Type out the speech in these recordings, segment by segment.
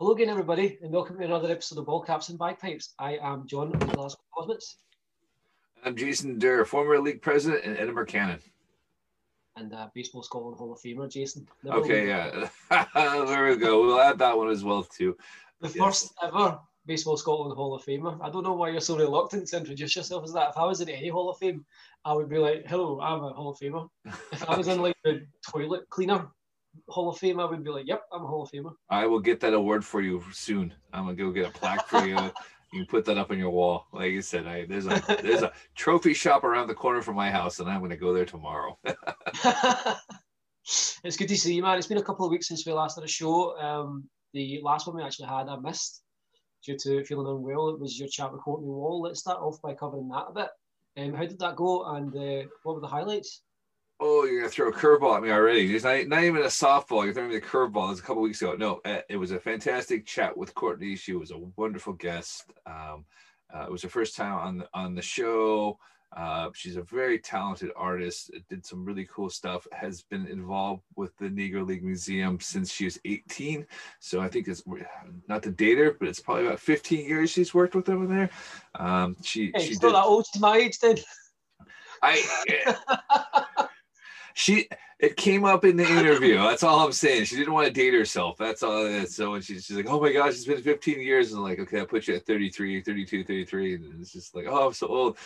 Hello again, everybody, and welcome to another episode of Ball Caps and Bagpipes. I am John of the Glasgow Comets. I'm Jason Durr, former league president in Edinburgh Cannon. And uh, Baseball Scotland Hall of Famer, Jason. Never okay, yeah. there we go. We'll add that one as well, too. The yes. first ever Baseball Scotland Hall of Famer. I don't know why you're so reluctant to introduce yourself as that. If I was in any Hall of Fame, I would be like, hello, I'm a Hall of Famer. If I was in like the toilet cleaner Hall of Fame, I would be like, yep, I'm a Hall of Famer. I will get that award for you soon. I'm gonna go get a plaque for you. you can put that up on your wall. Like you said, I, there's a there's a trophy shop around the corner from my house, and I'm gonna go there tomorrow. it's good to see you, man. It's been a couple of weeks since we last had a show. Um, the last one we actually had, I missed due to feeling unwell. It was your chat with Courtney Wall. Let's start off by covering that a bit. Um, how did that go, and uh, what were the highlights? Oh, you're gonna throw a curveball at me already. It's not, not even a softball. You're throwing me a curveball. It was a couple weeks ago. No, uh, it was a fantastic chat with Courtney. She was a wonderful guest. Um, uh, it was her first time on the, on the show. Uh, she's a very talented artist. Did some really cool stuff. Has been involved with the Negro League Museum since she was 18. So I think it's not to date her, but it's probably about 15 years she's worked with them in there. Um, she hey, she did, that old. She's my age then. I. she it came up in the interview. That's all I'm saying. She didn't want to date herself. That's all is. So when she's, she's like, oh my gosh, it's been 15 years. And I'm like, okay, I put you at 33, 32, 33. And it's just like, oh, I'm so old.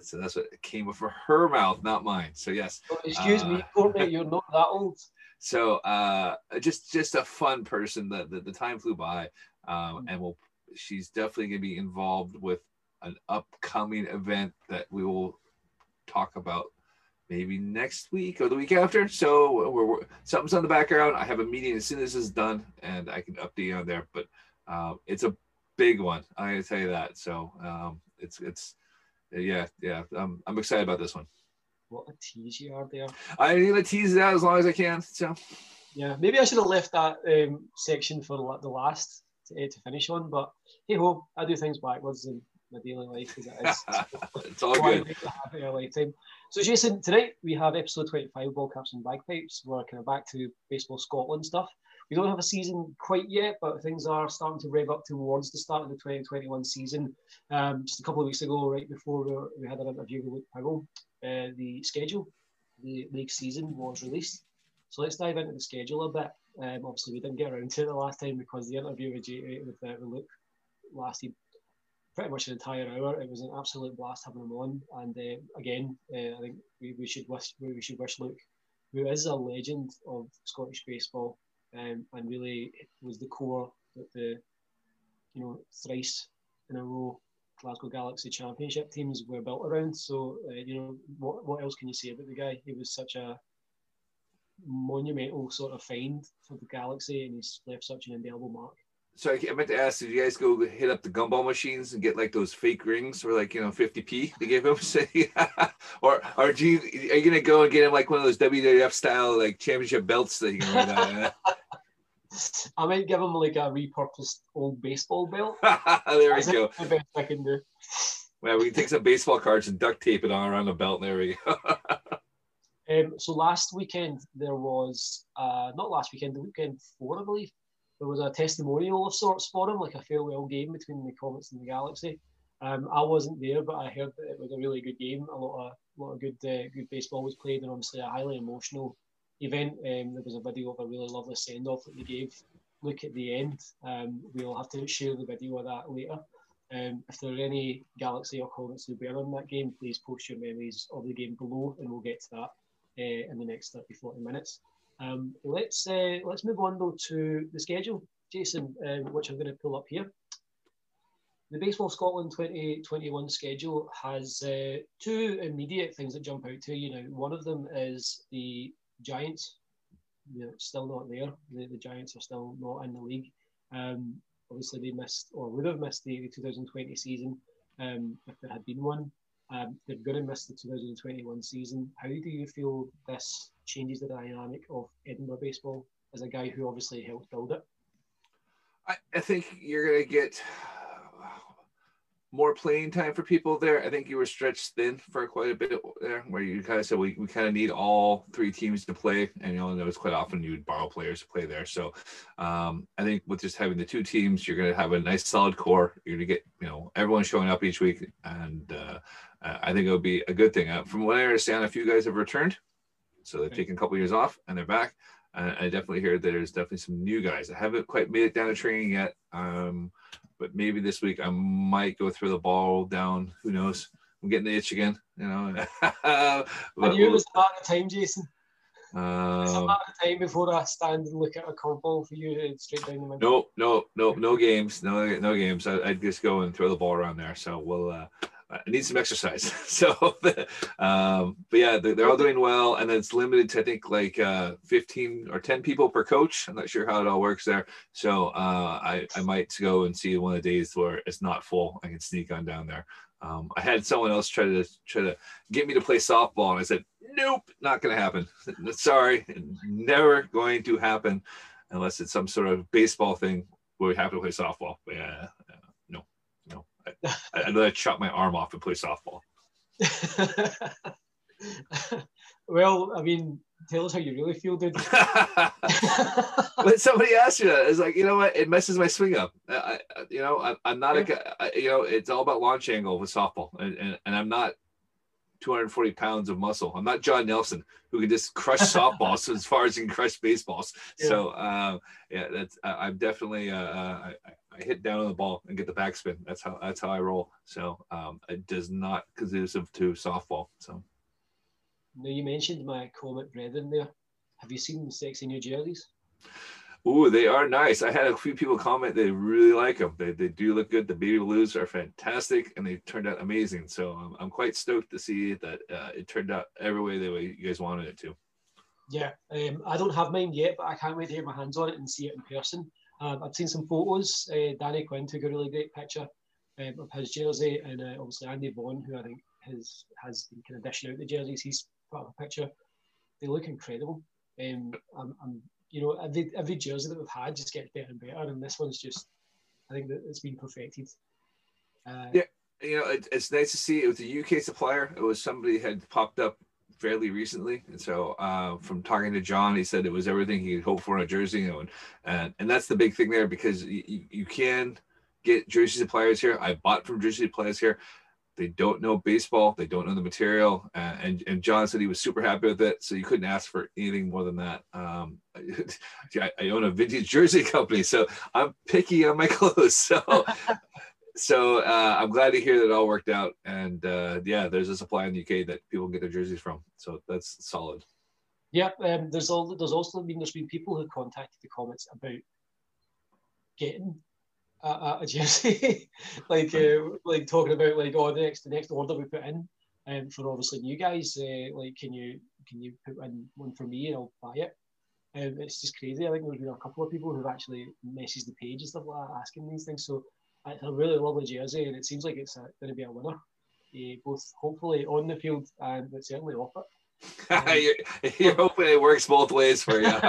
So that's what came from her mouth, not mine. So yes. Oh, excuse uh, me, Courtney, you're not that old. So uh, just just a fun person. The, the, the time flew by. Um, and we'll she's definitely gonna be involved with an upcoming event that we will talk about maybe next week or the week after. So we're, we're, something's on the background. I have a meeting as soon as this is done, and I can update you on there. But um, it's a big one. I gotta tell you that. So um, it's it's yeah yeah. I'm I'm excited about this one. What a tease you are there. I'm gonna tease it out as long as I can. So yeah, maybe I should have left that um, section for the last to, eh, to finish on. But hey ho, I do things backwards and my daily life as it is. it's all good. lifetime. So, Jason, tonight we have episode 25, Ball Caps and Bagpipes. We're kind of back to Baseball Scotland stuff. We don't have a season quite yet, but things are starting to rev up towards the start of the 2021 season. Um, just a couple of weeks ago, right before we, were, we had an interview with Luke Powell, uh, the schedule, the league season was released. So let's dive into the schedule a bit. Um, obviously, we didn't get around to it the last time because the interview with, J- with, uh, with Luke lasted pretty much an entire hour. It was an absolute blast having him on. And uh, again, uh, I think we, we should wish we should wish Luke, who is a legend of Scottish baseball, um, and really was the core that the you know thrice in a row Glasgow Galaxy Championship teams were built around. So uh, you know what what else can you say about the guy? He was such a monumental sort of find for the Galaxy, and he's left such an indelible mark so I, meant to ask, did you guys go hit up the gumball machines and get like those fake rings for like you know 50p they give him? Say, or or do you are you gonna go and get him like one of those WWF style like championship belts that you can wear? I might give him like a repurposed old baseball belt. there we go. The best I can do. Well, we can take some baseball cards and duct tape it on around the belt. There we go. um, so last weekend there was uh, not last weekend, the weekend four, I believe there was a testimonial of sorts for him, like a farewell game between the Comets and the Galaxy. Um, I wasn't there, but I heard that it was a really good game. A lot of a lot of good uh, good baseball was played, and obviously a highly emotional event. Um, there was a video of a really lovely send off that they gave. Look at the end. Um, we'll have to share the video of that later. Um, if there are any Galaxy or Comets who were in that game, please post your memories of the game below, and we'll get to that uh, in the next 30, 40 minutes. Um, let's uh, let's move on though to the schedule, Jason, um, which I'm going to pull up here. The Baseball Scotland 2021 schedule has uh, two immediate things that jump out to you. Now, one of them is the Giants. They're still not there. The, the Giants are still not in the league. Um, obviously, they missed or would have missed the 2020 season um, if there had been one. Um, they're going to miss the 2021 season. How do you feel this changes the dynamic of Edinburgh baseball as a guy who obviously helped build it? I, I think you're going to get more playing time for people there. I think you were stretched thin for quite a bit there, where you kind of said we, we kind of need all three teams to play, and you know that was quite often you would borrow players to play there. So um, I think with just having the two teams, you're going to have a nice solid core. You're going to get you know everyone showing up each week, and uh, I think it'll be a good thing. Uh, from what I understand, a few guys have returned, so they've taken a couple years off and they're back. I definitely hear that there's definitely some new guys. I haven't quite made it down to training yet. Um, but maybe this week I might go throw the ball down. Who knows? I'm getting the itch again, you know. I knew it was a matter of time, Jason. Um, it's a matter of time before I stand and look at a curveball for you straight down the middle. No, no, no, no games, no, no games. I, would just go and throw the ball around there. So we'll. Uh, I need some exercise. so, um, but yeah, they're all doing well, and then it's limited to I think like uh, 15 or 10 people per coach. I'm not sure how it all works there. So uh, I I might go and see one of the days where it's not full. I can sneak on down there. Um, I had someone else try to try to get me to play softball, and I said, "Nope, not going to happen. Sorry, never going to happen, unless it's some sort of baseball thing where we have to play softball." But yeah, I'd rather chop my arm off and play softball. well, I mean, tell us how you really feel, dude. when somebody asks you that, it's like, you know what? It messes my swing up. I, I you know, I, am not yeah. a, I, you know, it's all about launch angle with softball, and, and, and I'm not 240 pounds of muscle. I'm not John Nelson who can just crush softballs as far as he can crush baseballs. Yeah. So um, yeah, that's I'm definitely uh, uh I, I hit down on the ball and get the backspin. That's how that's how I roll. So um, it does not conducive to softball. So. Now you mentioned my Comet brethren there. Have you seen the sexy new jerseys? Oh, they are nice. I had a few people comment they really like them. They, they do look good. The baby blues are fantastic and they turned out amazing. So I'm, I'm quite stoked to see that uh, it turned out every way the way you guys wanted it to. Yeah, um, I don't have mine yet, but I can't wait to get my hands on it and see it in person. Um, I've seen some photos. Uh, Danny Quinn took a really great picture um, of his jersey, and uh, obviously Andy Vaughan, who I think has has been kind of dishing out the jerseys, he's put up a picture. They look incredible. Um, I'm, I'm, you know, every every jersey that we've had just gets better and better, and this one's just, I think that it's been perfected. Uh, yeah, you know, it, it's nice to see. It was a UK supplier. It was somebody had popped up fairly recently. And so uh, from talking to John, he said it was everything he could hope for in a jersey. You know, and, and, and that's the big thing there because you, you can get jersey suppliers here. I bought from jersey suppliers here. They don't know baseball. They don't know the material. Uh, and, and John said he was super happy with it. So you couldn't ask for anything more than that. Um, I, I own a vintage jersey company, so I'm picky on my clothes. So so uh, I'm glad to hear that it all worked out. And uh, yeah, there's a supply in the UK that people can get their jerseys from. So that's solid. Yeah, um, there's all there's also been there's been people who contacted the Comets about getting a, a, a jersey, like uh, like talking about like oh the next the next order we put in, um, for obviously new guys, uh, like can you can you put in one for me and I'll buy it. Um, it's just crazy. I think there's been a couple of people who've actually messaged the page and stuff like that, asking these things. So it's a really lovely jersey, and it seems like it's going to be a winner, uh, both hopefully on the field and but certainly off it. Um, you're, you're, hoping it works both ways for you.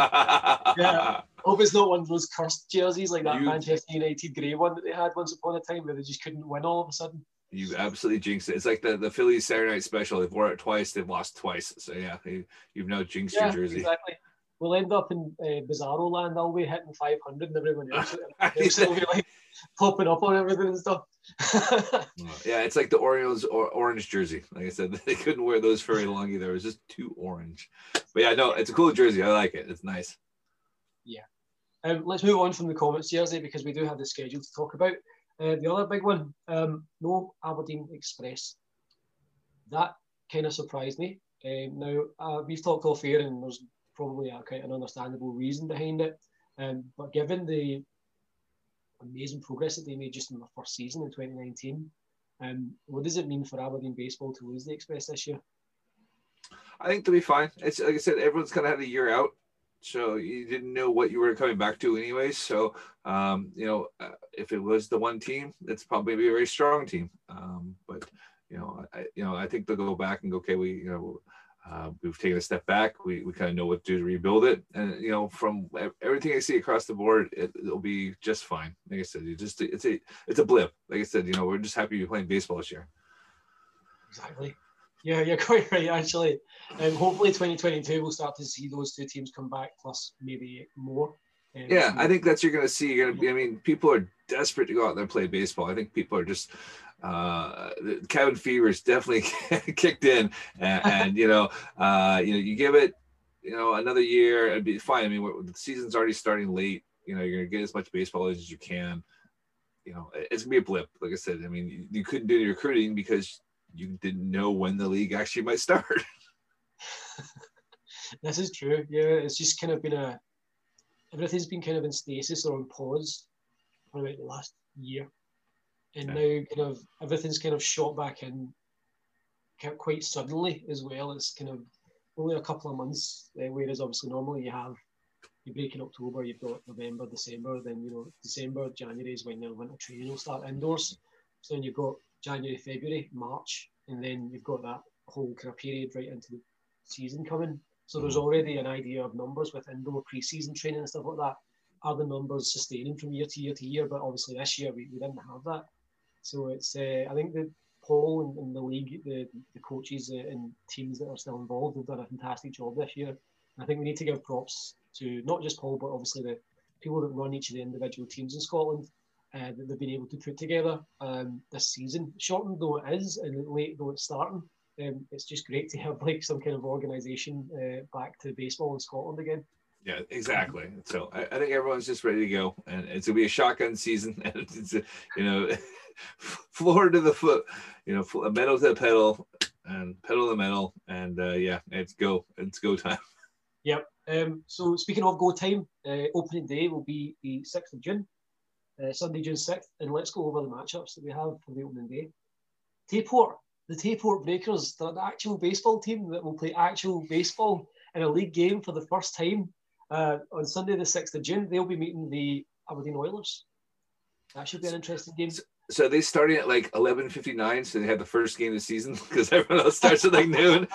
yeah, hope it's not one of those cursed jerseys like that you, Manchester United grey one that they had once upon a time where they just couldn't win all of a sudden. You absolutely jinxed it. It's like the, the Phillies Saturday night special. They've wore it twice, they've lost twice. So yeah, you, have now jinxed yeah, your jersey. Exactly we'll end up in uh, Bizarro land. I'll be hitting 500 and everyone else, else will be like popping up on everything and stuff. yeah, it's like the Orioles or orange jersey. Like I said, they couldn't wear those for very long either. It was just too orange. But yeah, no, it's a cool jersey. I like it. It's nice. Yeah. Um, let's move on from the Comets, jersey because we do have the schedule to talk about. Uh, the other big one, um, no Aberdeen Express. That kind of surprised me. Um, now, uh, we've talked off air and there's probably a, quite an understandable reason behind it. Um, but given the amazing progress that they made just in the first season in 2019, um, what does it mean for Aberdeen baseball to lose the Express this year? I think they'll be fine. It's like I said, everyone's kind of had a year out, so you didn't know what you were coming back to, anyways. So, um, you know, uh, if it was the one team, it's probably be a very strong team. Um, but you know, I, you know, I think they'll go back and go, okay, we, you know, uh, we've taken a step back. We, we kind of know what to do to rebuild it. And, you know, from everything I see across the board, it, will be just fine. Like I said, you just, it's a, it's a blip. Like I said, you know, we're just happy to be playing baseball this year. Exactly. Yeah, you're quite right, actually. Um, hopefully 2022, we'll start to see those two teams come back, plus maybe more. Um, yeah, I think that's you're going to see. You're going to be, I mean, people are desperate to go out there and play baseball. I think people are just, uh, the cabin fever is definitely kicked in, and, and you know, uh, you know, you give it, you know, another year, it'd be fine. I mean, the season's already starting late. You know, you're gonna get as much baseball as you can. You know, it's gonna be a blip. Like I said, I mean, you, you couldn't do the recruiting because you didn't know when the league actually might start. this is true. Yeah, it's just kind of been a everything's been kind of in stasis or on pause for about the last year and now kind of everything's kind of shot back in quite suddenly as well. It's kind of only a couple of months, uh, whereas obviously normally you have you break in October, you've got November, December, then you know December, January is when the winter training will start indoors. So then you've got January, February, March, and then you've got that whole kind of period right into the season coming. So there's mm-hmm. already an idea of numbers with indoor pre-season training and stuff like that. Are the numbers sustaining from year to year to year? But obviously this year we, we didn't have that. So it's uh, I think the Paul and, and, the league, the, the coaches uh, and teams that are still involved have done a fantastic job this year. And I think we need to give props to not just Paul, but obviously the people that run each of the individual teams in Scotland uh, that they've been able to put together um, this season. Shortened though it is and late though it's starting, um, it's just great to have like some kind of organisation uh, back to baseball in Scotland again. Yeah, exactly. So I, I, think everyone's just ready to go, and it's gonna be a shotgun season, and it's a, you know. floor to the foot, you know, metal to the pedal and pedal to the metal. And uh, yeah, it's go. It's go time. Yep. Um, so speaking of go time, uh, opening day will be the 6th of June, uh, Sunday, June 6th. And let's go over the matchups that we have for the opening day. Tayport, the Tayport Breakers, the, the actual baseball team that will play actual baseball in a league game for the first time uh, on Sunday, the 6th of June. They'll be meeting the Aberdeen Oilers. That should be an interesting game so they starting at like 11:59, so they had the first game of the season because everyone else starts at like noon.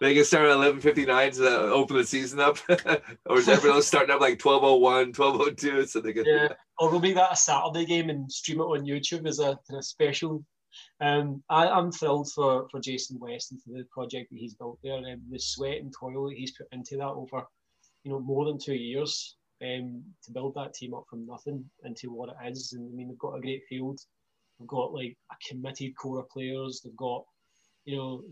They can start at 11:59 to open the season up, or is everyone else starting up like 12:01, 12:02, so they can. Yeah, or we'll make that a Saturday game and stream it on YouTube as a, a special. Um, I, am thrilled for for Jason West and for the project that he's built there, and the sweat and toil that he's put into that over, you know, more than two years. Um, to build that team up from nothing into what it is, and I mean they've got a great field They've got like a committed core of players. They've got, you know,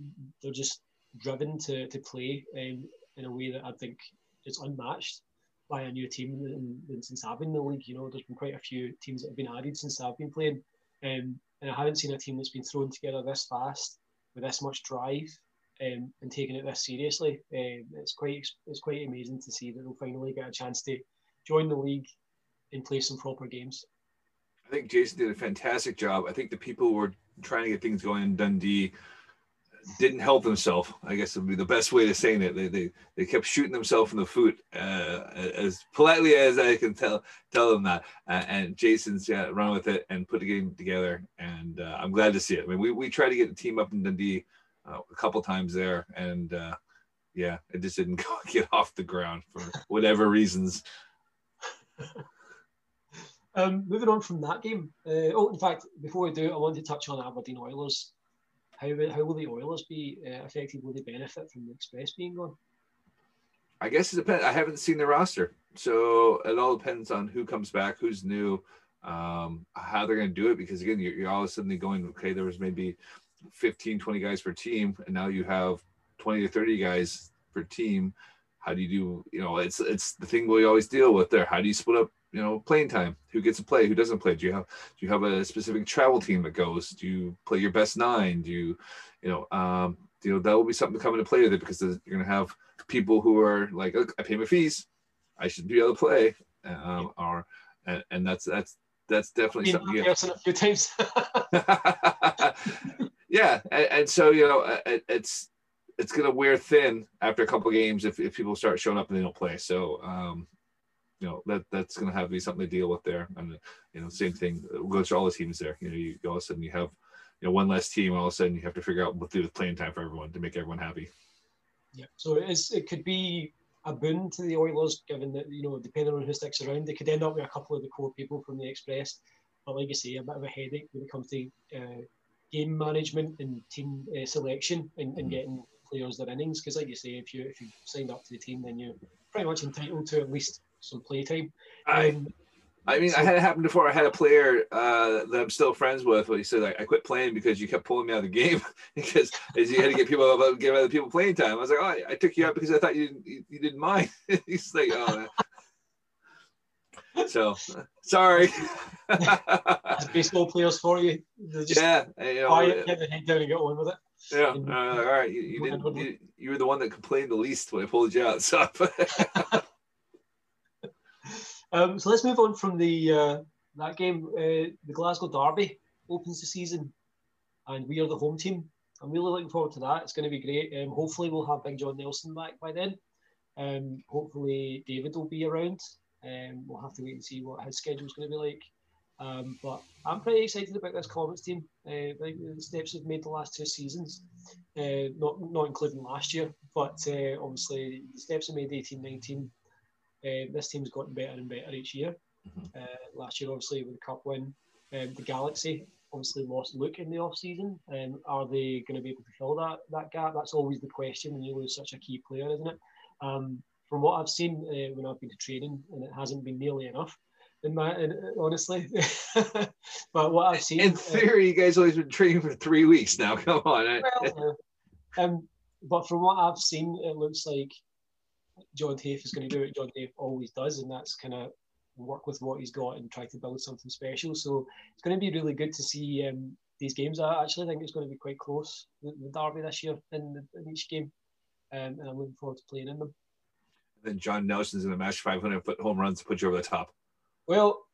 they're just driven to, to play um, in a way that I think is unmatched by a new team in, since I've been in the league. You know, there's been quite a few teams that have been added since I've been playing, um, and I haven't seen a team that's been thrown together this fast with this much drive um, and taking it this seriously. Um, it's quite it's quite amazing to see that they'll finally get a chance to join the league and play some proper games. I think Jason did a fantastic job. I think the people who were trying to get things going in Dundee didn't help themselves. I guess would be the best way to saying it. They they, they kept shooting themselves in the foot uh, as politely as I can tell tell them that. Uh, and Jason's yeah, run with it and put the game together. And uh, I'm glad to see it. I mean, we we tried to get the team up in Dundee uh, a couple times there, and uh, yeah, it just didn't go, get off the ground for whatever reasons. Um, moving on from that game. Uh, oh, in fact, before we do, I want to touch on Aberdeen Oilers. How, how will the Oilers be uh, affected? Will they benefit from the Express being gone? I guess it depends. I haven't seen the roster, so it all depends on who comes back, who's new, um, how they're going to do it. Because again, you're, you're all of a sudden going, okay, there was maybe 15, 20 guys per team, and now you have 20 to 30 guys per team. How do you do? You know, it's it's the thing we always deal with there. How do you split up you know playing time. Who gets to play? Who doesn't play? Do you have do you have a specific travel team that goes? Do you play your best nine? Do you you know um you know that will be something to come into play with it because you're going to have people who are like i pay my fees. I should be able to play um or and, and that's that's that's definitely something yeah. a few times yeah and, and, so you know it, it's it's going to wear thin after a couple games if, if people start showing up and they don't play. So um you know that that's going to have to be something to deal with there. And you know, same thing goes to all the teams there. You know, you all of a sudden you have you know one less team, and all of a sudden you have to figure out what to do with playing time for everyone to make everyone happy. Yeah, so it is. It could be a boon to the Oilers, given that you know, depending on who sticks around, they could end up with a couple of the core people from the Express. But like I say, a bit of a headache when it comes to uh, game management and team uh, selection and, and, mm-hmm. getting players their innings. Because like you say, if you if you signed up to the team, then you're pretty much entitled to at least some playtime. Um, I mean, so, I had it happen before. I had a player uh, that I'm still friends with. Where he said, like, "I quit playing because you kept pulling me out of the game because as you had to get people give other people playing time." I was like, "Oh, I, I took you out because I thought you didn't, you, you didn't mind." He's like, "Oh." so sorry. baseball players for you. Just yeah, you know, quiet, get the head down and get on with it. Yeah, uh, all right. You, you didn't. You, you, were the one that complained the least when I pulled you out. So. Um, so let's move on from the uh, that game. Uh, the Glasgow Derby opens the season, and we are the home team. I'm really looking forward to that. It's going to be great. Um, hopefully, we'll have Big John Nelson back by then. Um, hopefully, David will be around. Um, we'll have to wait and see what his schedule is going to be like. Um, but I'm pretty excited about this Comets team. Uh, the steps they've made the last two seasons, uh, not not including last year, but uh, obviously the steps they made 18, 19 uh, this team's gotten better and better each year. Mm-hmm. Uh, last year, obviously, with the cup win, um, the Galaxy obviously lost Luke in the off season. Um, are they going to be able to fill that that gap? That's always the question when you lose such a key player, isn't it? Um, from what I've seen uh, when I've been to training, and it hasn't been nearly enough. In my, in, honestly, but what I've seen. In uh, theory, uh, you guys always been training for three weeks now. Come on. Well, um, but from what I've seen, it looks like John Tafe is going to do what John Tafe always does, and that's kind of work with what he's got and try to build something special. So it's going to be really good to see um, these games. I actually think it's going to be quite close, the, the Derby this year in, in each game, um, and I'm looking forward to playing in them. And then John Nelson's in a match 500 foot home runs to put you over the top. Well,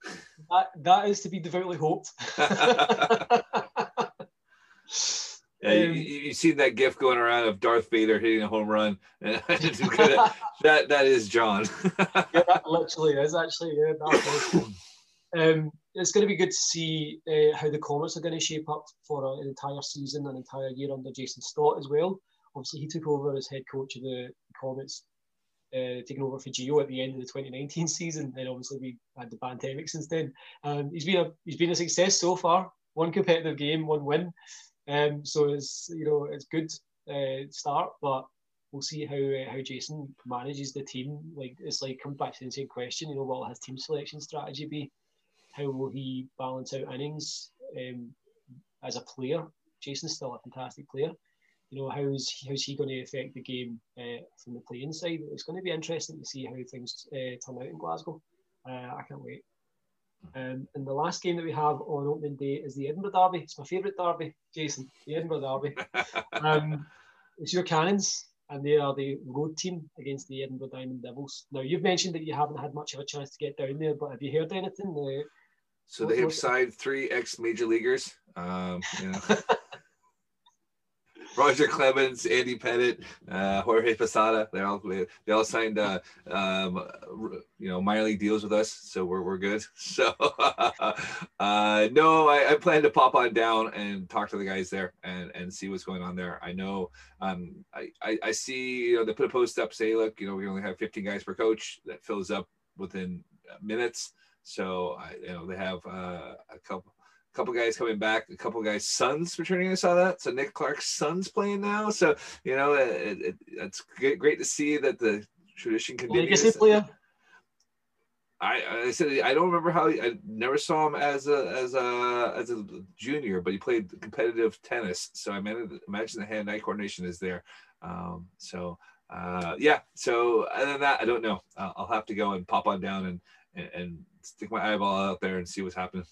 that, that is to be devoutly hoped. Yeah, you, you see that gif going around of Darth Vader hitting a home run. that that is John. yeah, that literally is actually yeah. um, it's going to be good to see uh, how the Comets are going to shape up for an entire season, an entire year under Jason Stott as well. Obviously, he took over as head coach of the Comets, uh, taking over for Gio at the end of the 2019 season. Then obviously we had the pandemic since then. Um, he's been a he's been a success so far. One competitive game, one win. Um, so it's you know it's good uh, start, but we'll see how uh, how Jason manages the team. Like it's like come back to the same question. You know, what will his team selection strategy be? How will he balance out innings um, as a player? Jason's still a fantastic player. You know, how's how's he going to affect the game uh, from the playing side? It's going to be interesting to see how things uh, turn out in Glasgow. Uh, I can't wait. Um, and the last game that we have on opening day is the Edinburgh Derby. It's my favourite derby, Jason, the Edinburgh Derby. um, it's your Cannons, and they are the road team against the Edinburgh Diamond Devils. Now, you've mentioned that you haven't had much of a chance to get down there, but have you heard anything? Uh, so they have signed three ex major leaguers. Um, you know. Roger Clemens, Andy Pettitte, uh, Jorge Posada. They all they all signed uh, um, you know minor league deals with us, so we're, we're good. So uh, no, I, I, plan to pop on down and talk to the guys there and, and see what's going on there. I know um, I, I, I see you know they put a post up say look you know we only have 15 guys per coach that fills up within minutes. So I, you know they have uh, a couple a couple guys coming back, a couple guys' sons returning. I saw that. So Nick Clark's son's playing now. So you know, it, it, it's great, great to see that the tradition continues. Legacy player. I, I said I don't remember how I never saw him as a as a as a junior, but he played competitive tennis. So I imagine, imagine the hand-eye coordination is there. Um, so uh, yeah. So other than that, I don't know. I'll, I'll have to go and pop on down and, and, and stick my eyeball out there and see what's happening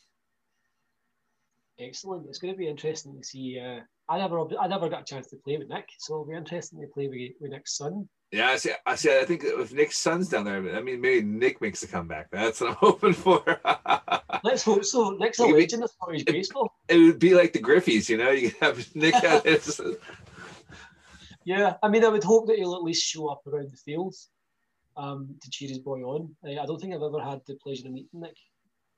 excellent. It's going to be interesting to see. Uh, I never, I never got a chance to play with Nick, so it'll be interesting to play with, with Nick's son. Yeah, I see. I see. I think if Nick's son's down there, I mean, maybe Nick makes a comeback. That's what I'm hoping for. Let's hope so. Nick's a legend as far as baseball. It would be like the Griffeys, you know. You have Nick out there. yeah, I mean, I would hope that he'll at least show up around the fields um, to cheer his boy on. I don't think I've ever had the pleasure of meeting Nick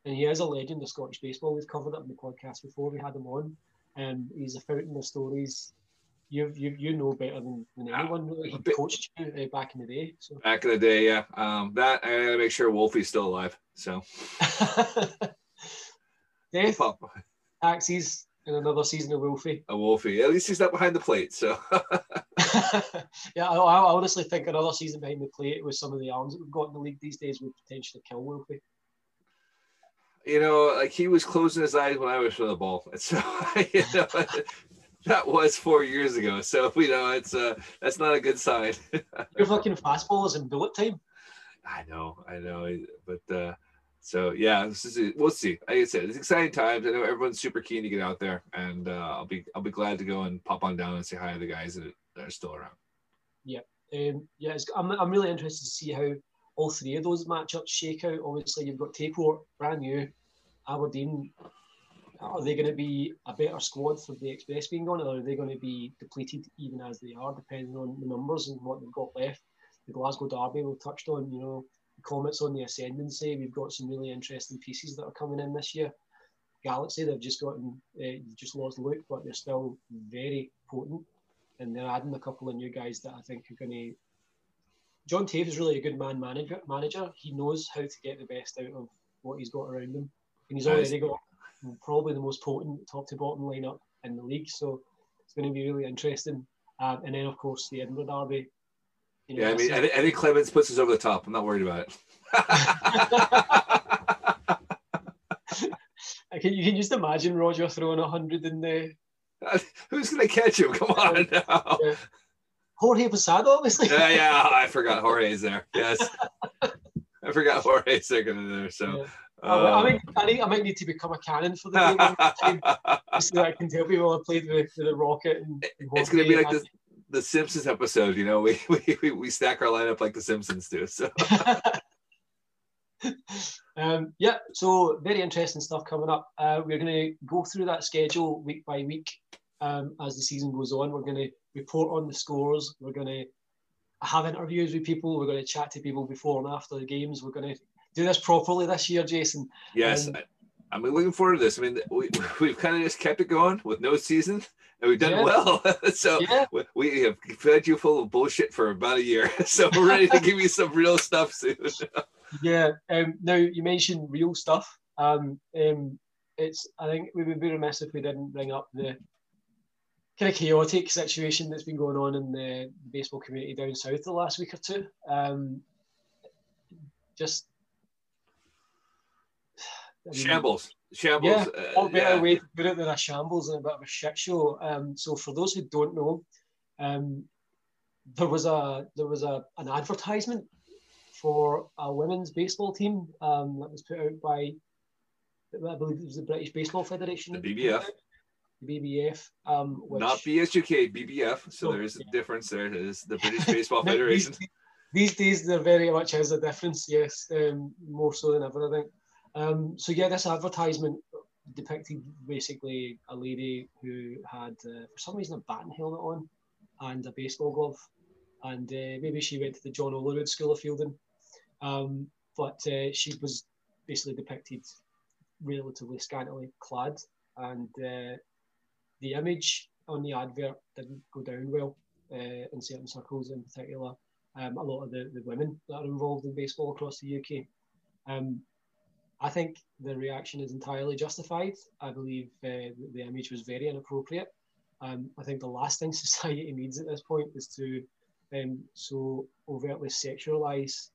and he is a legend of Scottish baseball. We've covered it on the podcast before. We had him on. Um, he's a fountain of stories. you you you know better than, than anyone. Really. He coached you uh, back in the day. So back in the day, yeah. Um, that I gotta make sure Wolfie's still alive. So death, taxis, and another season of Wolfie. A Wolfie. At least he's not behind the plate. So yeah, I, I, honestly think another season behind the plate with some of the arms that we've got in the league these days would potentially kill Wolfie. You know, like he was closing his eyes when I was for the ball. So you know, that was four years ago. So you know, it's uh that's not a good sign. You're fucking fastballs in bullet time. I know, I know, but uh so yeah, this is we'll see. Like I said, it's exciting times. I know everyone's super keen to get out there, and uh, I'll be I'll be glad to go and pop on down and say hi to the guys that, that are still around. Yeah, um, yeah, I'm I'm really interested to see how all three of those matchups shake out. Obviously, you've got Tayport, brand new, Aberdeen are they going to be a better squad for the Express being gone, or are they going to be depleted even as they are, depending on the numbers and what they've got left? The Glasgow Derby we've touched on, you know, the Comets on the ascendancy. We've got some really interesting pieces that are coming in this year. Galaxy, they've just gotten, uh, just lost Luke, but they're still very potent, and they're adding a couple of new guys that I think are going to. John Taffe is really a good man manager. Manager, he knows how to get the best out of what he's got around him, and he's already got probably the most potent top to bottom lineup in the league. So it's going to be really interesting. Um, and then, of course, the Edinburgh Derby. You know, yeah, I mean, any, any Clemens puts us over the top. I'm not worried about it. I can, you can just imagine Roger throwing a hundred in there. Who's going to catch him? Come on now. Yeah. Jorge Posada, obviously. yeah, yeah. I forgot Jorge's there. Yes. I forgot Jorge's there. there. So, yeah. Uh, I, might, I, need, I might need to become a cannon for the game so that I can tell people I played with, with the Rocket. And, and it's going to be like the, the Simpsons episode, you know, we, we, we stack our lineup like the Simpsons do. So. um, yeah, so very interesting stuff coming up. Uh, we're going to go through that schedule week by week um, as the season goes on. We're going to report on the scores. We're going to have interviews with people. We're going to chat to people before and after the games. We're going to do this properly this year, Jason. Yes. I'm looking forward to this. I mean, we, we've kind of just kept it going with no season, and we've done yeah. well. so yeah. we have fed you full of bullshit for about a year. So we're ready to give you some real stuff soon. yeah. Um, now you mentioned real stuff. Um, um, it's I think we would be remiss if we didn't bring up the kind of chaotic situation that's been going on in the baseball community down south the last week or two. Um, just shambles. Shambles. Yeah, uh, what better yeah. way to put it than a shambles and a bit of a shit show. Um, so for those who don't know, um, there was a there was a an advertisement for a women's baseball team um, that was put out by I believe it was the British Baseball Federation. The BBF. BBF. Um, which, Not BSUK, BBF. So oh, there is a yeah. difference there. It is the British Baseball Federation. these, these, days, there very much is a difference, yes, um, more so than ever, I think. Um, so yeah, this advertisement depicted basically a lady who had, uh, for some reason, a batting helmet on and a baseball glove, and uh, maybe she went to the John Olerud School of Fielding, um, but uh, she was basically depicted relatively scantily clad, and uh, the image on the advert didn't go down well uh, in certain circles, in particular. Um, a lot of the, the women that are involved in baseball across the UK. Um, I think the reaction is entirely justified. I believe uh, the image was very inappropriate. Um, I think the last thing society needs at this point is to um, so overtly sexualize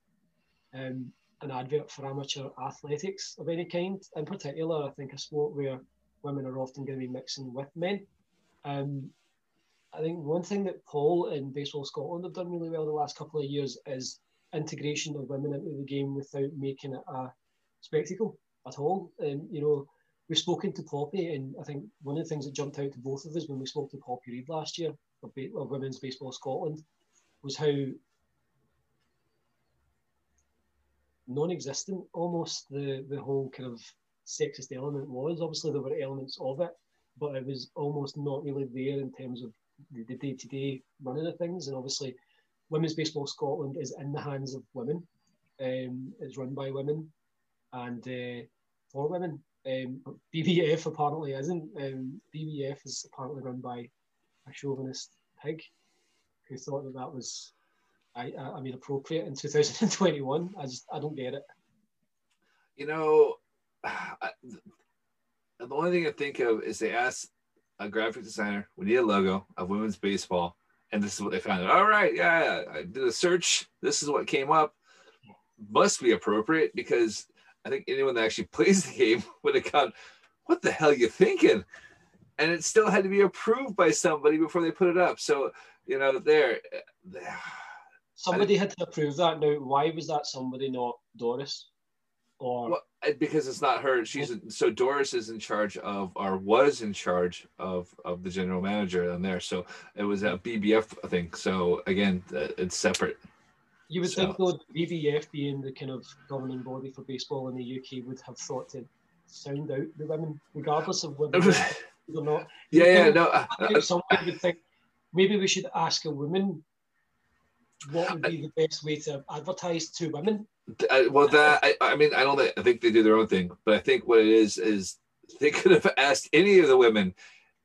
um, an advert for amateur athletics of any kind. In particular, I think a sport where women are often going to be mixing with men. Um, I think one thing that Paul and Baseball Scotland have done really well the last couple of years is integration of women into the game without making it a spectacle at all. And you know, we've spoken to Poppy, and I think one of the things that jumped out to both of us when we spoke to Poppy Reid last year of, of Women's Baseball Scotland was how non-existent almost the the whole kind of sexist element was. Obviously, there were elements of it, but it was almost not really there in terms of the day-to-day running of things. And obviously, Women's Baseball Scotland is in the hands of women. Um, it's run by women and uh, for women. Um, BBF apparently isn't. Um, BBF is apparently run by a chauvinist pig who thought that that was, I, I mean, appropriate in 2021. I just, I don't get it. You know, the only thing I think of is they asked a graphic designer, we need a logo of women's baseball. And this is what they found. All right, yeah, I did a search. This is what came up. Must be appropriate because I think anyone that actually plays the game would have gone, what the hell are you thinking? And it still had to be approved by somebody before they put it up. So, you know, there. Uh, somebody had to approve that. Now, why was that somebody, not Doris? Or well, because it's not her. She's so Doris is in charge of, or was in charge of, of the general manager on there. So it was a BBF thing. So again, it's separate. You would so. think though, BBF being the kind of governing body for baseball in the UK would have thought to sound out the women, regardless of whether or not. Yeah, yeah, no. Uh, uh, somebody would think maybe we should ask a woman what would be the best way to advertise to women. Uh, well, that I, I mean, I don't. think, I think they do their own thing, but I think what it is is they could have asked any of the women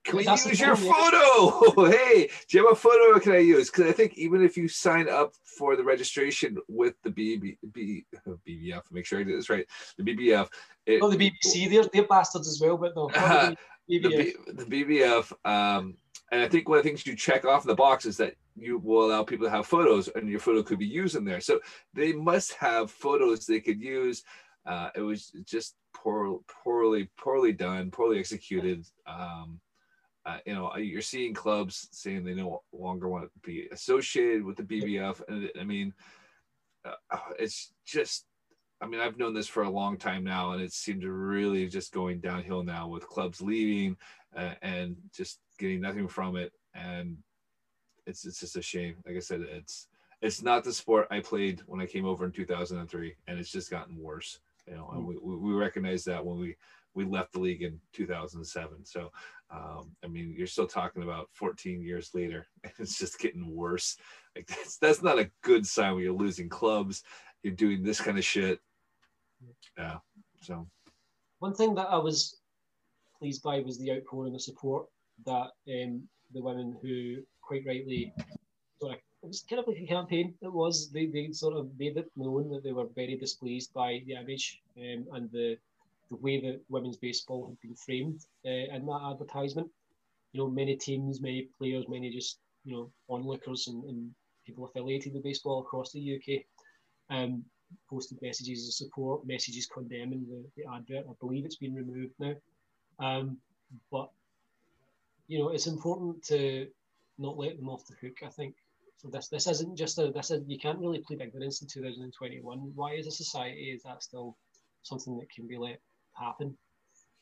can we use your photo? hey, do you have a photo can I use? Because I think even if you sign up for the registration with the BB, B, BBF, make sure I get this right, the BBF. It, oh, the BBC, they're, they're bastards as well, but no. Uh, the, BBF. the, the BBF, um, and I think one of the things you check off the box is that you will allow people to have photos and your photo could be used in there. So they must have photos they could use. Uh, it was just poor, poorly, poorly done, poorly executed. Um, uh, you know, you're seeing clubs saying they no longer want to be associated with the BBF, and I mean, uh, it's just. I mean, I've known this for a long time now, and it seemed to really just going downhill now with clubs leaving uh, and just getting nothing from it, and it's it's just a shame. Like I said, it's it's not the sport I played when I came over in 2003, and it's just gotten worse. You know, and we, we recognize that when we we left the league in 2007. So, um, I mean, you're still talking about 14 years later, and it's just getting worse. Like that's that's not a good sign when you're losing clubs. You're doing this kind of shit. Yeah. So, one thing that I was pleased by was the outpouring of support that um, the women who quite rightly sort of it was kind of like a campaign. It was they, they sort of made it known that they were very displeased by the image um, and the the way that women's baseball had been framed uh, in that advertisement. You know, many teams, many players, many just you know onlookers and, and people affiliated with baseball across the UK um, posted messages of support, messages condemning the, the advert. I believe it's been removed now, um, but you know it's important to not let them off the hook. I think so. This this isn't just a this is you can't really plead ignorance in 2021. Why as a society is that still something that can be let happen.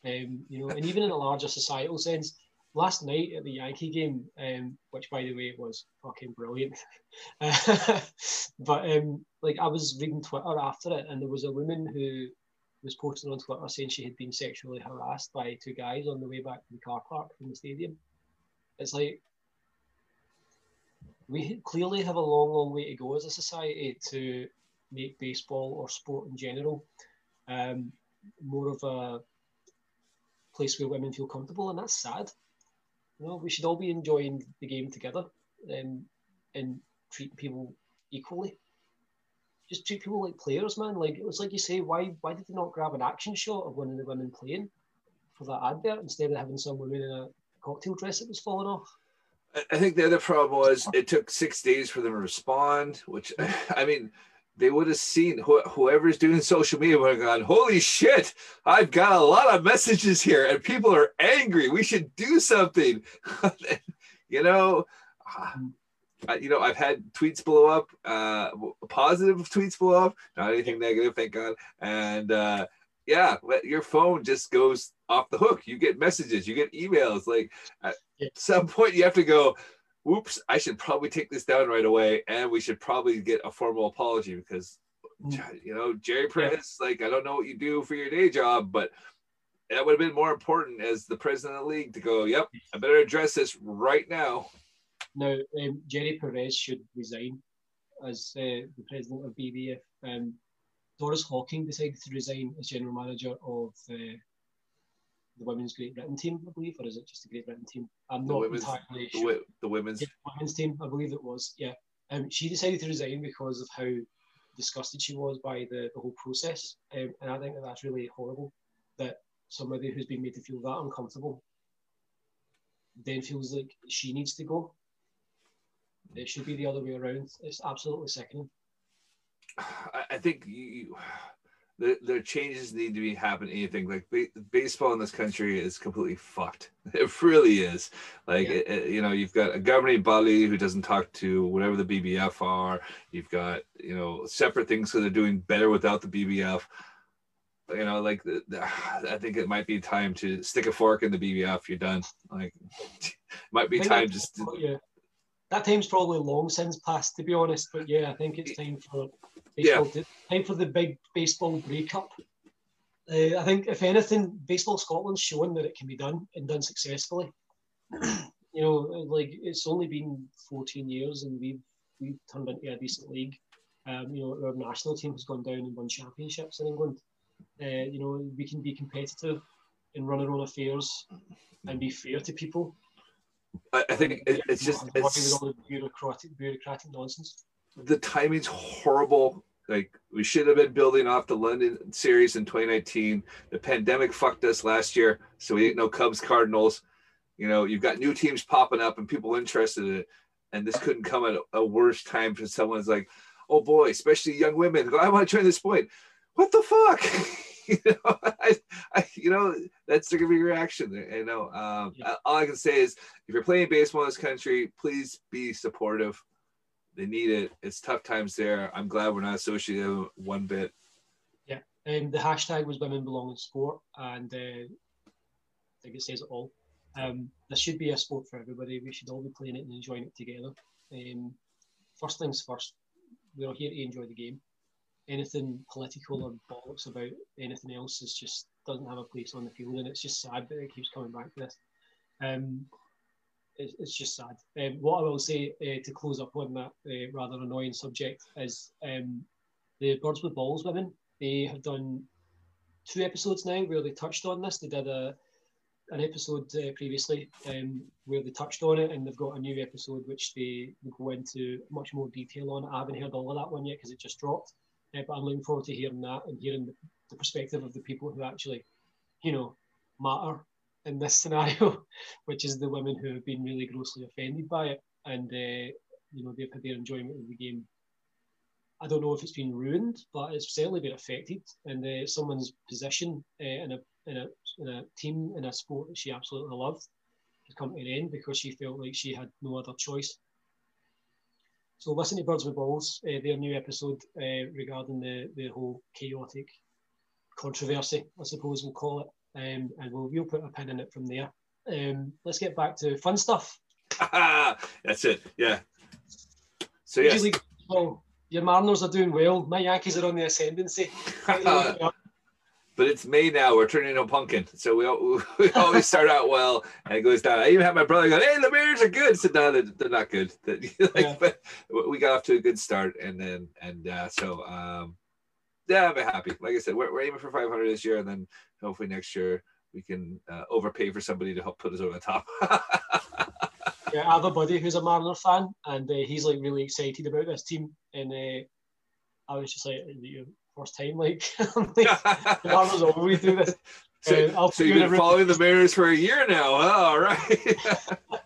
Um, you know, and even in a larger societal sense, last night at the Yankee game, um, which by the way was fucking brilliant, but um, like I was reading Twitter after it, and there was a woman who was posting on Twitter saying she had been sexually harassed by two guys on the way back to the car park from the stadium. It's like we clearly have a long, long way to go as a society to make baseball or sport in general um, more of a place where women feel comfortable, and that's sad. You know, we should all be enjoying the game together um, and treating people equally. Just treat people like players, man. Like it was like you say, why why did they not grab an action shot of one of the women playing for that advert instead of having some women in a cocktail dress that was falling off? I think the other problem was it took six days for them to respond, which I mean, they would have seen wh- whoever's doing social media would have gone, holy shit, I've got a lot of messages here and people are angry. We should do something. you know, ah, you know, I've had tweets blow up, uh, positive tweets blow up, not anything negative, thank God. And uh, yeah, your phone just goes off the hook. You get messages, you get emails. Like at some point, you have to go, whoops, I should probably take this down right away, and we should probably get a formal apology because, mm. you know, Jerry Perez, like, I don't know what you do for your day job, but that would have been more important as the president of the league to go, yep, I better address this right now. Now, um, Jerry Perez should resign as uh, the president of BBF. Um, Doris Hawking decided to resign as general manager of uh, the women's Great Britain team, I believe, or is it just the Great Britain team? I'm The not entirely The, sure. wi- the women's. Yeah, women's team, I believe it was. Yeah, um, she decided to resign because of how disgusted she was by the, the whole process, um, and I think that that's really horrible. That somebody who's been made to feel that uncomfortable then feels like she needs to go. It should be the other way around. It's absolutely sickening. I, think you, the, the changes need to be happening. Anything like ba- baseball in this country is completely fucked. It really is. Like Yeah. it- it- you know, you've got a governing body who doesn't talk to whatever the BBF are. You've got you know separate things so they're doing better without the BBF. You know, like the, the, I think it might be time to stick a fork in the BBF. You're done. Like, it might be time just. To, yeah. That time's probably long since passed, to be honest. But yeah, I think it's time for baseball to, time for the big baseball breakup. Uh, I think if anything, baseball Scotland's shown that it can be done and done successfully. you know, like it's only been 14 years and we've we've turned into a decent league. Um, you know, our national team has gone down and won championships in England. Uh, you know, we can be competitive and run our own affairs and be fair to people. I, I think it, it's just it's, all the bureaucratic bureaucratic nonsense. the timing's horrible. Like we should have been building off the London series in 2019. The pandemic fucked us last year, so we didn't know Cubs Cardinals. You know, you've got new teams popping up and people interested in it, and this couldn't come at a, a worse time for someone's like, oh boy, especially young women. I want to join this point. What the fuck? you know, I, I, you know, that's gonna be your reaction. You know, um, Yeah. all I can say is, if you're playing baseball in this country, please be supportive they need it. It's tough times there. I'm glad we're not associated one bit. Yeah, um, the hashtag was women belong in sport, and uh, I think it says it all. Um, this should be a sport for everybody. We should all be playing it and enjoying it together. Um, first things first, we're all here to enjoy the game. Anything political or bollocks about anything else is just doesn't have a place on the field, and it's just sad that it keeps coming back to this. Um, it's, it's just sad. Um, what I will say uh, to close up on that uh, rather annoying subject is um, the Birds with Balls women. They have done two episodes now where they touched on this. They did a an episode uh, previously um, where they touched on it, and they've got a new episode which they go into much more detail on. I haven't heard all of that one yet because it just dropped, uh, but I'm looking forward to hearing that and hearing the, the perspective of the people who actually, you know, matter in this scenario, which is the women who have been really grossly offended by it, and uh, you know they've had their enjoyment of the game. I don't know if it's been ruined, but it's certainly been affected, and uh, someone's position uh, in a in a in a team in a sport that she absolutely loved has come to an end because she felt like she had no other choice. So listen to Birds with Balls, uh, their new episode uh, regarding the the whole chaotic controversy, I suppose we'll call it, um, and we'll we'll put a pin in it from there. Um, let's get back to fun stuff. That's it. Yeah. So yes, your Mariners are doing well. My Yankees are on the ascendancy. but it's May now. We're turning into a pumpkin, so we, we always start out well and it goes down. I even had my brother go, "Hey, the Mariners are good." So no, they're, they're not good. Like, Yeah. But we got off to a good start, and then and uh, so um, yeah, I'm happy. Like I said, we're, we're aiming for 500 this year, and then hopefully next year we can uh, overpay for somebody to help put us over the top. yeah, I have a buddy who's a Mariner fan, and uh, he's like really excited about this team. And uh, I was just like, "Is it your first time, like, like the Mariners always do this. so, Uh, so you've been following the Mariners for a year now. all right.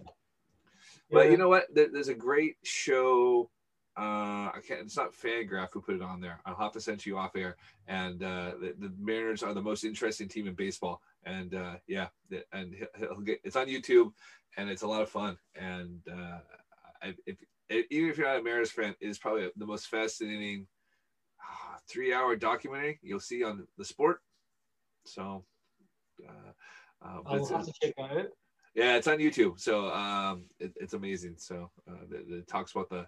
But Yeah. you know what? There's a great show. Uh, I can't. It's not Fangraph who put it on there. I'll have to send you off air. And uh, the, the Mariners are the most interesting team in baseball. And uh, yeah, and he'll, he'll get. It's on YouTube, and it's a lot of fun. And uh, I, if, even if you're not a Mariners fan, it is probably the most fascinating uh, three-hour documentary you'll see on the sport. So. Uh, uh, I'll have to check out. yeah, it's on YouTube, so um, it, it's amazing. So uh, it, it talks about the,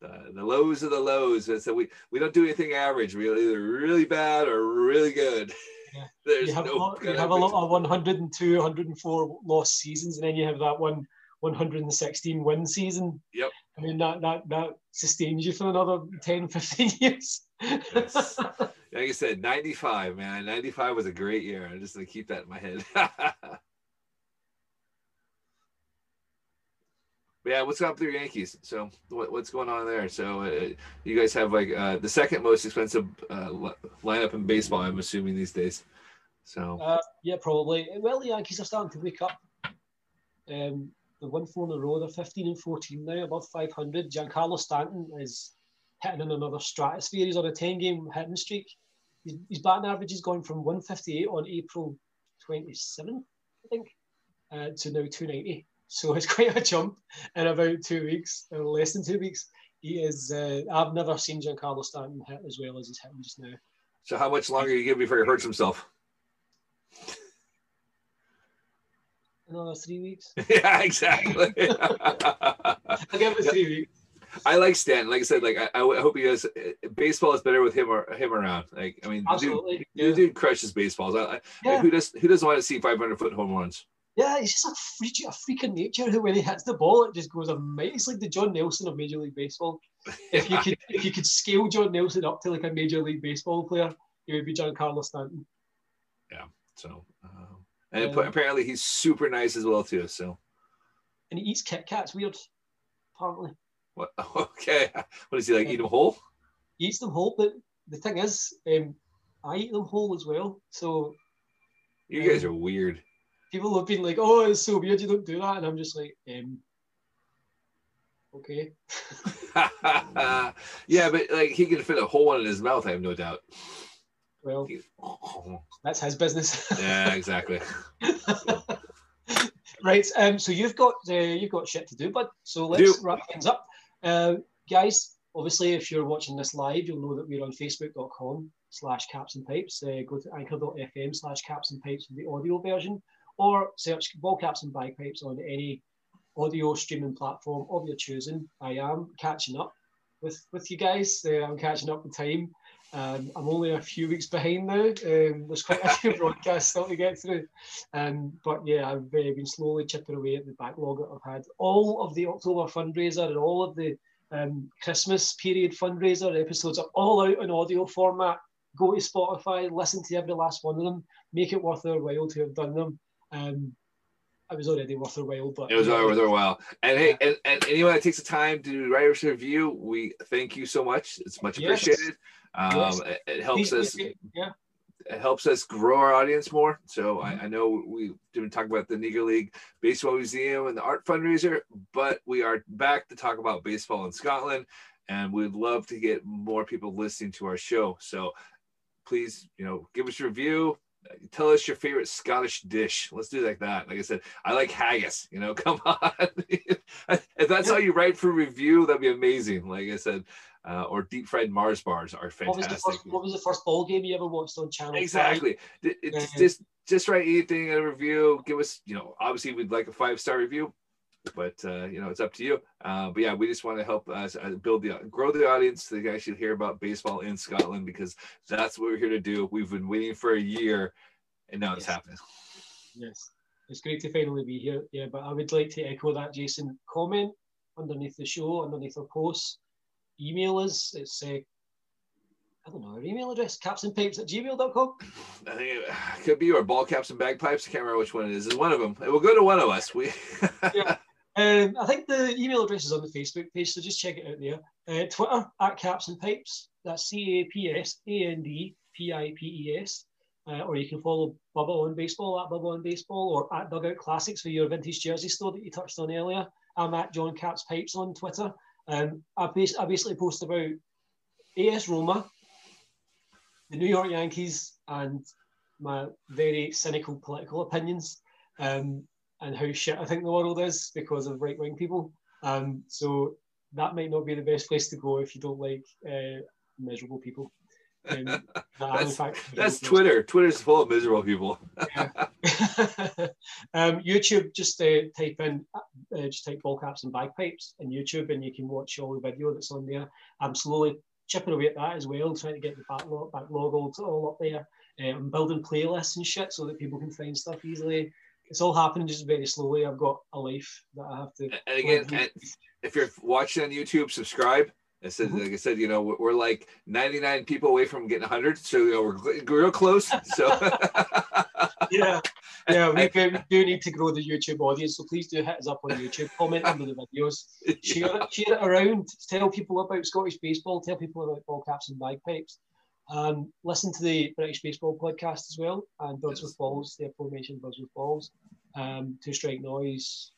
the the lows of the lows. So we we don't do anything average. We're either really bad or really good. Yeah. There's You have, no. a lot, you have a lot of 102, 104 lost seasons, and then you have that one 116 win season. Yep. I mean, that, that, that sustains you for another 10, 15 years. yes. Like I said, 95, man. 95 was a great year. I'm just going to keep that in my head. yeah, what's up with your Yankees? So what, what's going on there? So uh, you guys have like uh, the second most expensive uh, lineup in baseball, I'm assuming these days. So uh, yeah, probably. Well, the Yankees are starting to wake up. Um, they've won four in a row. They're 15 and 14 now, above 500. Giancarlo Stanton is hitting in another stratosphere. He's on a 10 game hitting streak. His, batting average is going from 158 on April 27th, I think, uh, to now 290. So it's quite a jump in about two weeks, or less than two weeks. He is. Uh, I've never seen Giancarlo Stanton hit as well as he's hitting just now. So how much longer do you give before he hurts himself? Another three weeks. yeah, exactly. I'll give it three weeks. I like Stanton. Like I said, like I, I hope he does. Baseball is better with him or him around. Like I mean, Absolutely. dude, yeah. dude crushes baseballs. I, yeah. Who does who doesn't want to see 500 foot home runs? Yeah, he's just a freak, a freak of nature who, when he hits the ball, it just goes amazing. It's like the John Nelson of Major League Baseball. If you could, if you could scale John Nelson up to like a Major League Baseball player, he would be Giancarlo Stanton. Yeah. So, um, and um, apparently he's super nice as well too. So, and he eats Kit Kats. Weird, apparently. What? Okay. What is he like? Um, eat them whole? He eats them whole, but the thing is, um, I eat them whole as well. So, you guys um, are weird people have been like, "Oh, it's so weird you don't do that," and I'm just like, um, okay. yeah, but like he can fit a whole one in his mouth. I have no doubt. Well, that's his business. yeah, exactly. right. Um. So you've got uh, you've got shit to do, but so let's do. wrap things up, uh, guys. Obviously, if you're watching this live, you'll know that we're on Facebook.com slash caps and pipes. Uh, go to anchor.fm slash caps and pipes for the audio version or search ball caps and bagpipes on any audio streaming platform of your choosing. I am catching up with with you guys. Uh, I'm catching up with time. Um, I'm only a few weeks behind now. Um, there's quite a few broadcasts still to get through. Um, but yeah, I've uh, been slowly chipping away at the backlog that I've had. All of the October fundraiser and all of the um, Christmas period fundraiser episodes are all out in audio format. Go to Spotify, listen to every last one of them, make it worth their while to have done them. Um, it was already worth a while, but it was already worth a while. And hey, and, and anyone that takes the time to write us a review, we thank you so much. It's much appreciated. Yes. Um, yes. It, it, helps us. Yeah. It helps us grow our audience more. So I, I know we didn't talk about the Negro League Baseball Museum and the art fundraiser, but we are back to talk about baseball in Scotland, and we'd love to get more people listening to our show. So please, you know, give us a review, tell us your favorite Scottish dish. Let's do like that. Like I said, I like haggis. You know, come on. if that's how you write for review, that'd be amazing. Like I said, uh, or deep fried Mars bars are fantastic. What was, the first, what was the first ball game you ever watched on Channel? Exactly. It's just just write anything in a review. Give us, you know, obviously we'd like a five star review but uh, you know it's up to you. Uh, but yeah, we just want to help us uh, build the grow the audience so you guys should hear about baseball in Scotland because that's what we're here to do. We've been waiting for a year, and now yes. it's happening. Yes, it's great to finally be here. Yeah, but I would like to echo that, Jason. Comment underneath the show, underneath our posts. Email us. It's uh, I don't know, our email address, capsandpipes at gmail.com. I think it could be, or ball caps and bagpipes. I can't remember which one it is. It's one of them. It will go to one of us. We yeah. Um, I think the email address is on the Facebook page, so just check it out there. Uh, Twitter at Caps and Pipes. That's C A P S A N D P I P E S. Uh, or you can follow Bubba on Baseball at Bubba on Baseball or at Dugout Classics for your vintage jersey store that you touched on earlier. I'm at John Caps Pipes on Twitter. Um, I, bas- I basically post about AS Roma, the New York Yankees, and my very cynical political opinions. Um, and how shit I think the world is because of right wing people. Um, so that might not be the best place to go if you don't like uh, miserable people. Um, that's, fact, that's Twitter. Twitter's full of miserable people. um, YouTube, just uh, type in, uh, just type ball caps and bagpipes in YouTube, and you can watch all the video that's on there. I'm slowly chipping away at that as well, trying to get the backlog, backlog all, all up there. Uh, I'm building playlists and shit so that people can find stuff easily it's all happening just very slowly. I've got a life that I have to. And again, and if you're watching on YouTube, subscribe. I said, mm-hmm. like I said, you know, we're, like 99 people away from getting 100, so you know we're, real close. So yeah, yeah, we, we do need to grow the YouTube audience, so please do hit us up on YouTube, comment under the videos, share it, share it around, tell people about Scottish baseball, tell people about ball caps and bagpipes. Um, listen to the British Baseball podcast as well, and Birds yes. with Balls, the aforementioned Birds with Balls, um, Two Strike Noise,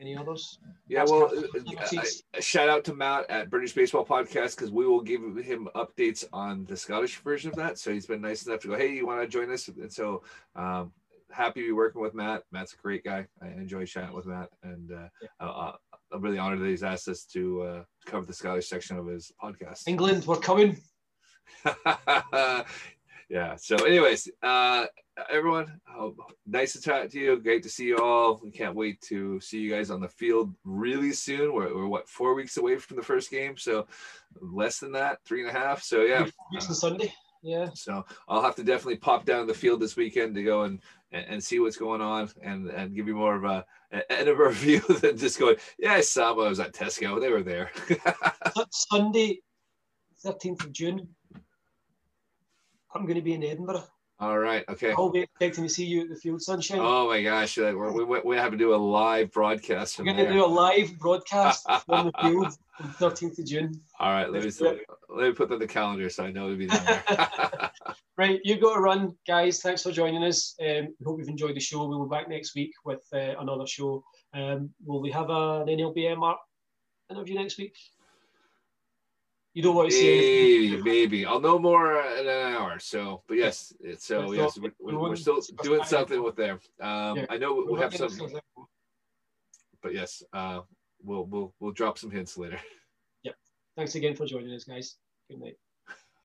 any others? Yeah, well, uh, uh, shout out to Matt at British Baseball Podcast because we will give him updates on the Scottish version of that. So he's been nice enough to go, hey, you want to join us? And so um, happy to be working with Matt. Matt's a great guy. I enjoy chatting with Matt, and uh, yeah. I'm really honored that he's asked us to uh, cover the Scottish section of his podcast. England, we're coming. yeah. So, anyways, uh, everyone, oh, nice to talk to you. Great to see you all. We can't wait to see you guys on the field really soon. We're, we're what four weeks away from the first game, so less than that, three and a half. So yeah, uh, Sunday. Yeah. So I'll have to definitely pop down the field this weekend to go and and, see what's going on and and give you more of a an of a review than just going. Yeah, I saw when I was at Tesco. They were there. Sunday, thirteenth of June. I'm going to be in Edinburgh. All right. Okay. I'll be expecting to see you at the field, sunshine. Oh my gosh, uh, we we, we have to do a live broadcast. We're going to do a live broadcast from the field on 13th of June. All right. Let me let me put that in the calendar so I know it'll be there. right, you got to run, guys. Thanks for joining us. Um, we hope you've enjoyed the show. We'll be back next week with uh, another show. Um, will we have an NLBM art interview next week? You don't want to see maybe, maybe. I'll know more in an hour. So, but yes, so yes, we're, we're, still doing something with there. Um, I know we'll have some, but yes, uh, we'll we'll we'll drop some hints later. Yeah. Thanks again for joining us, guys. Good night.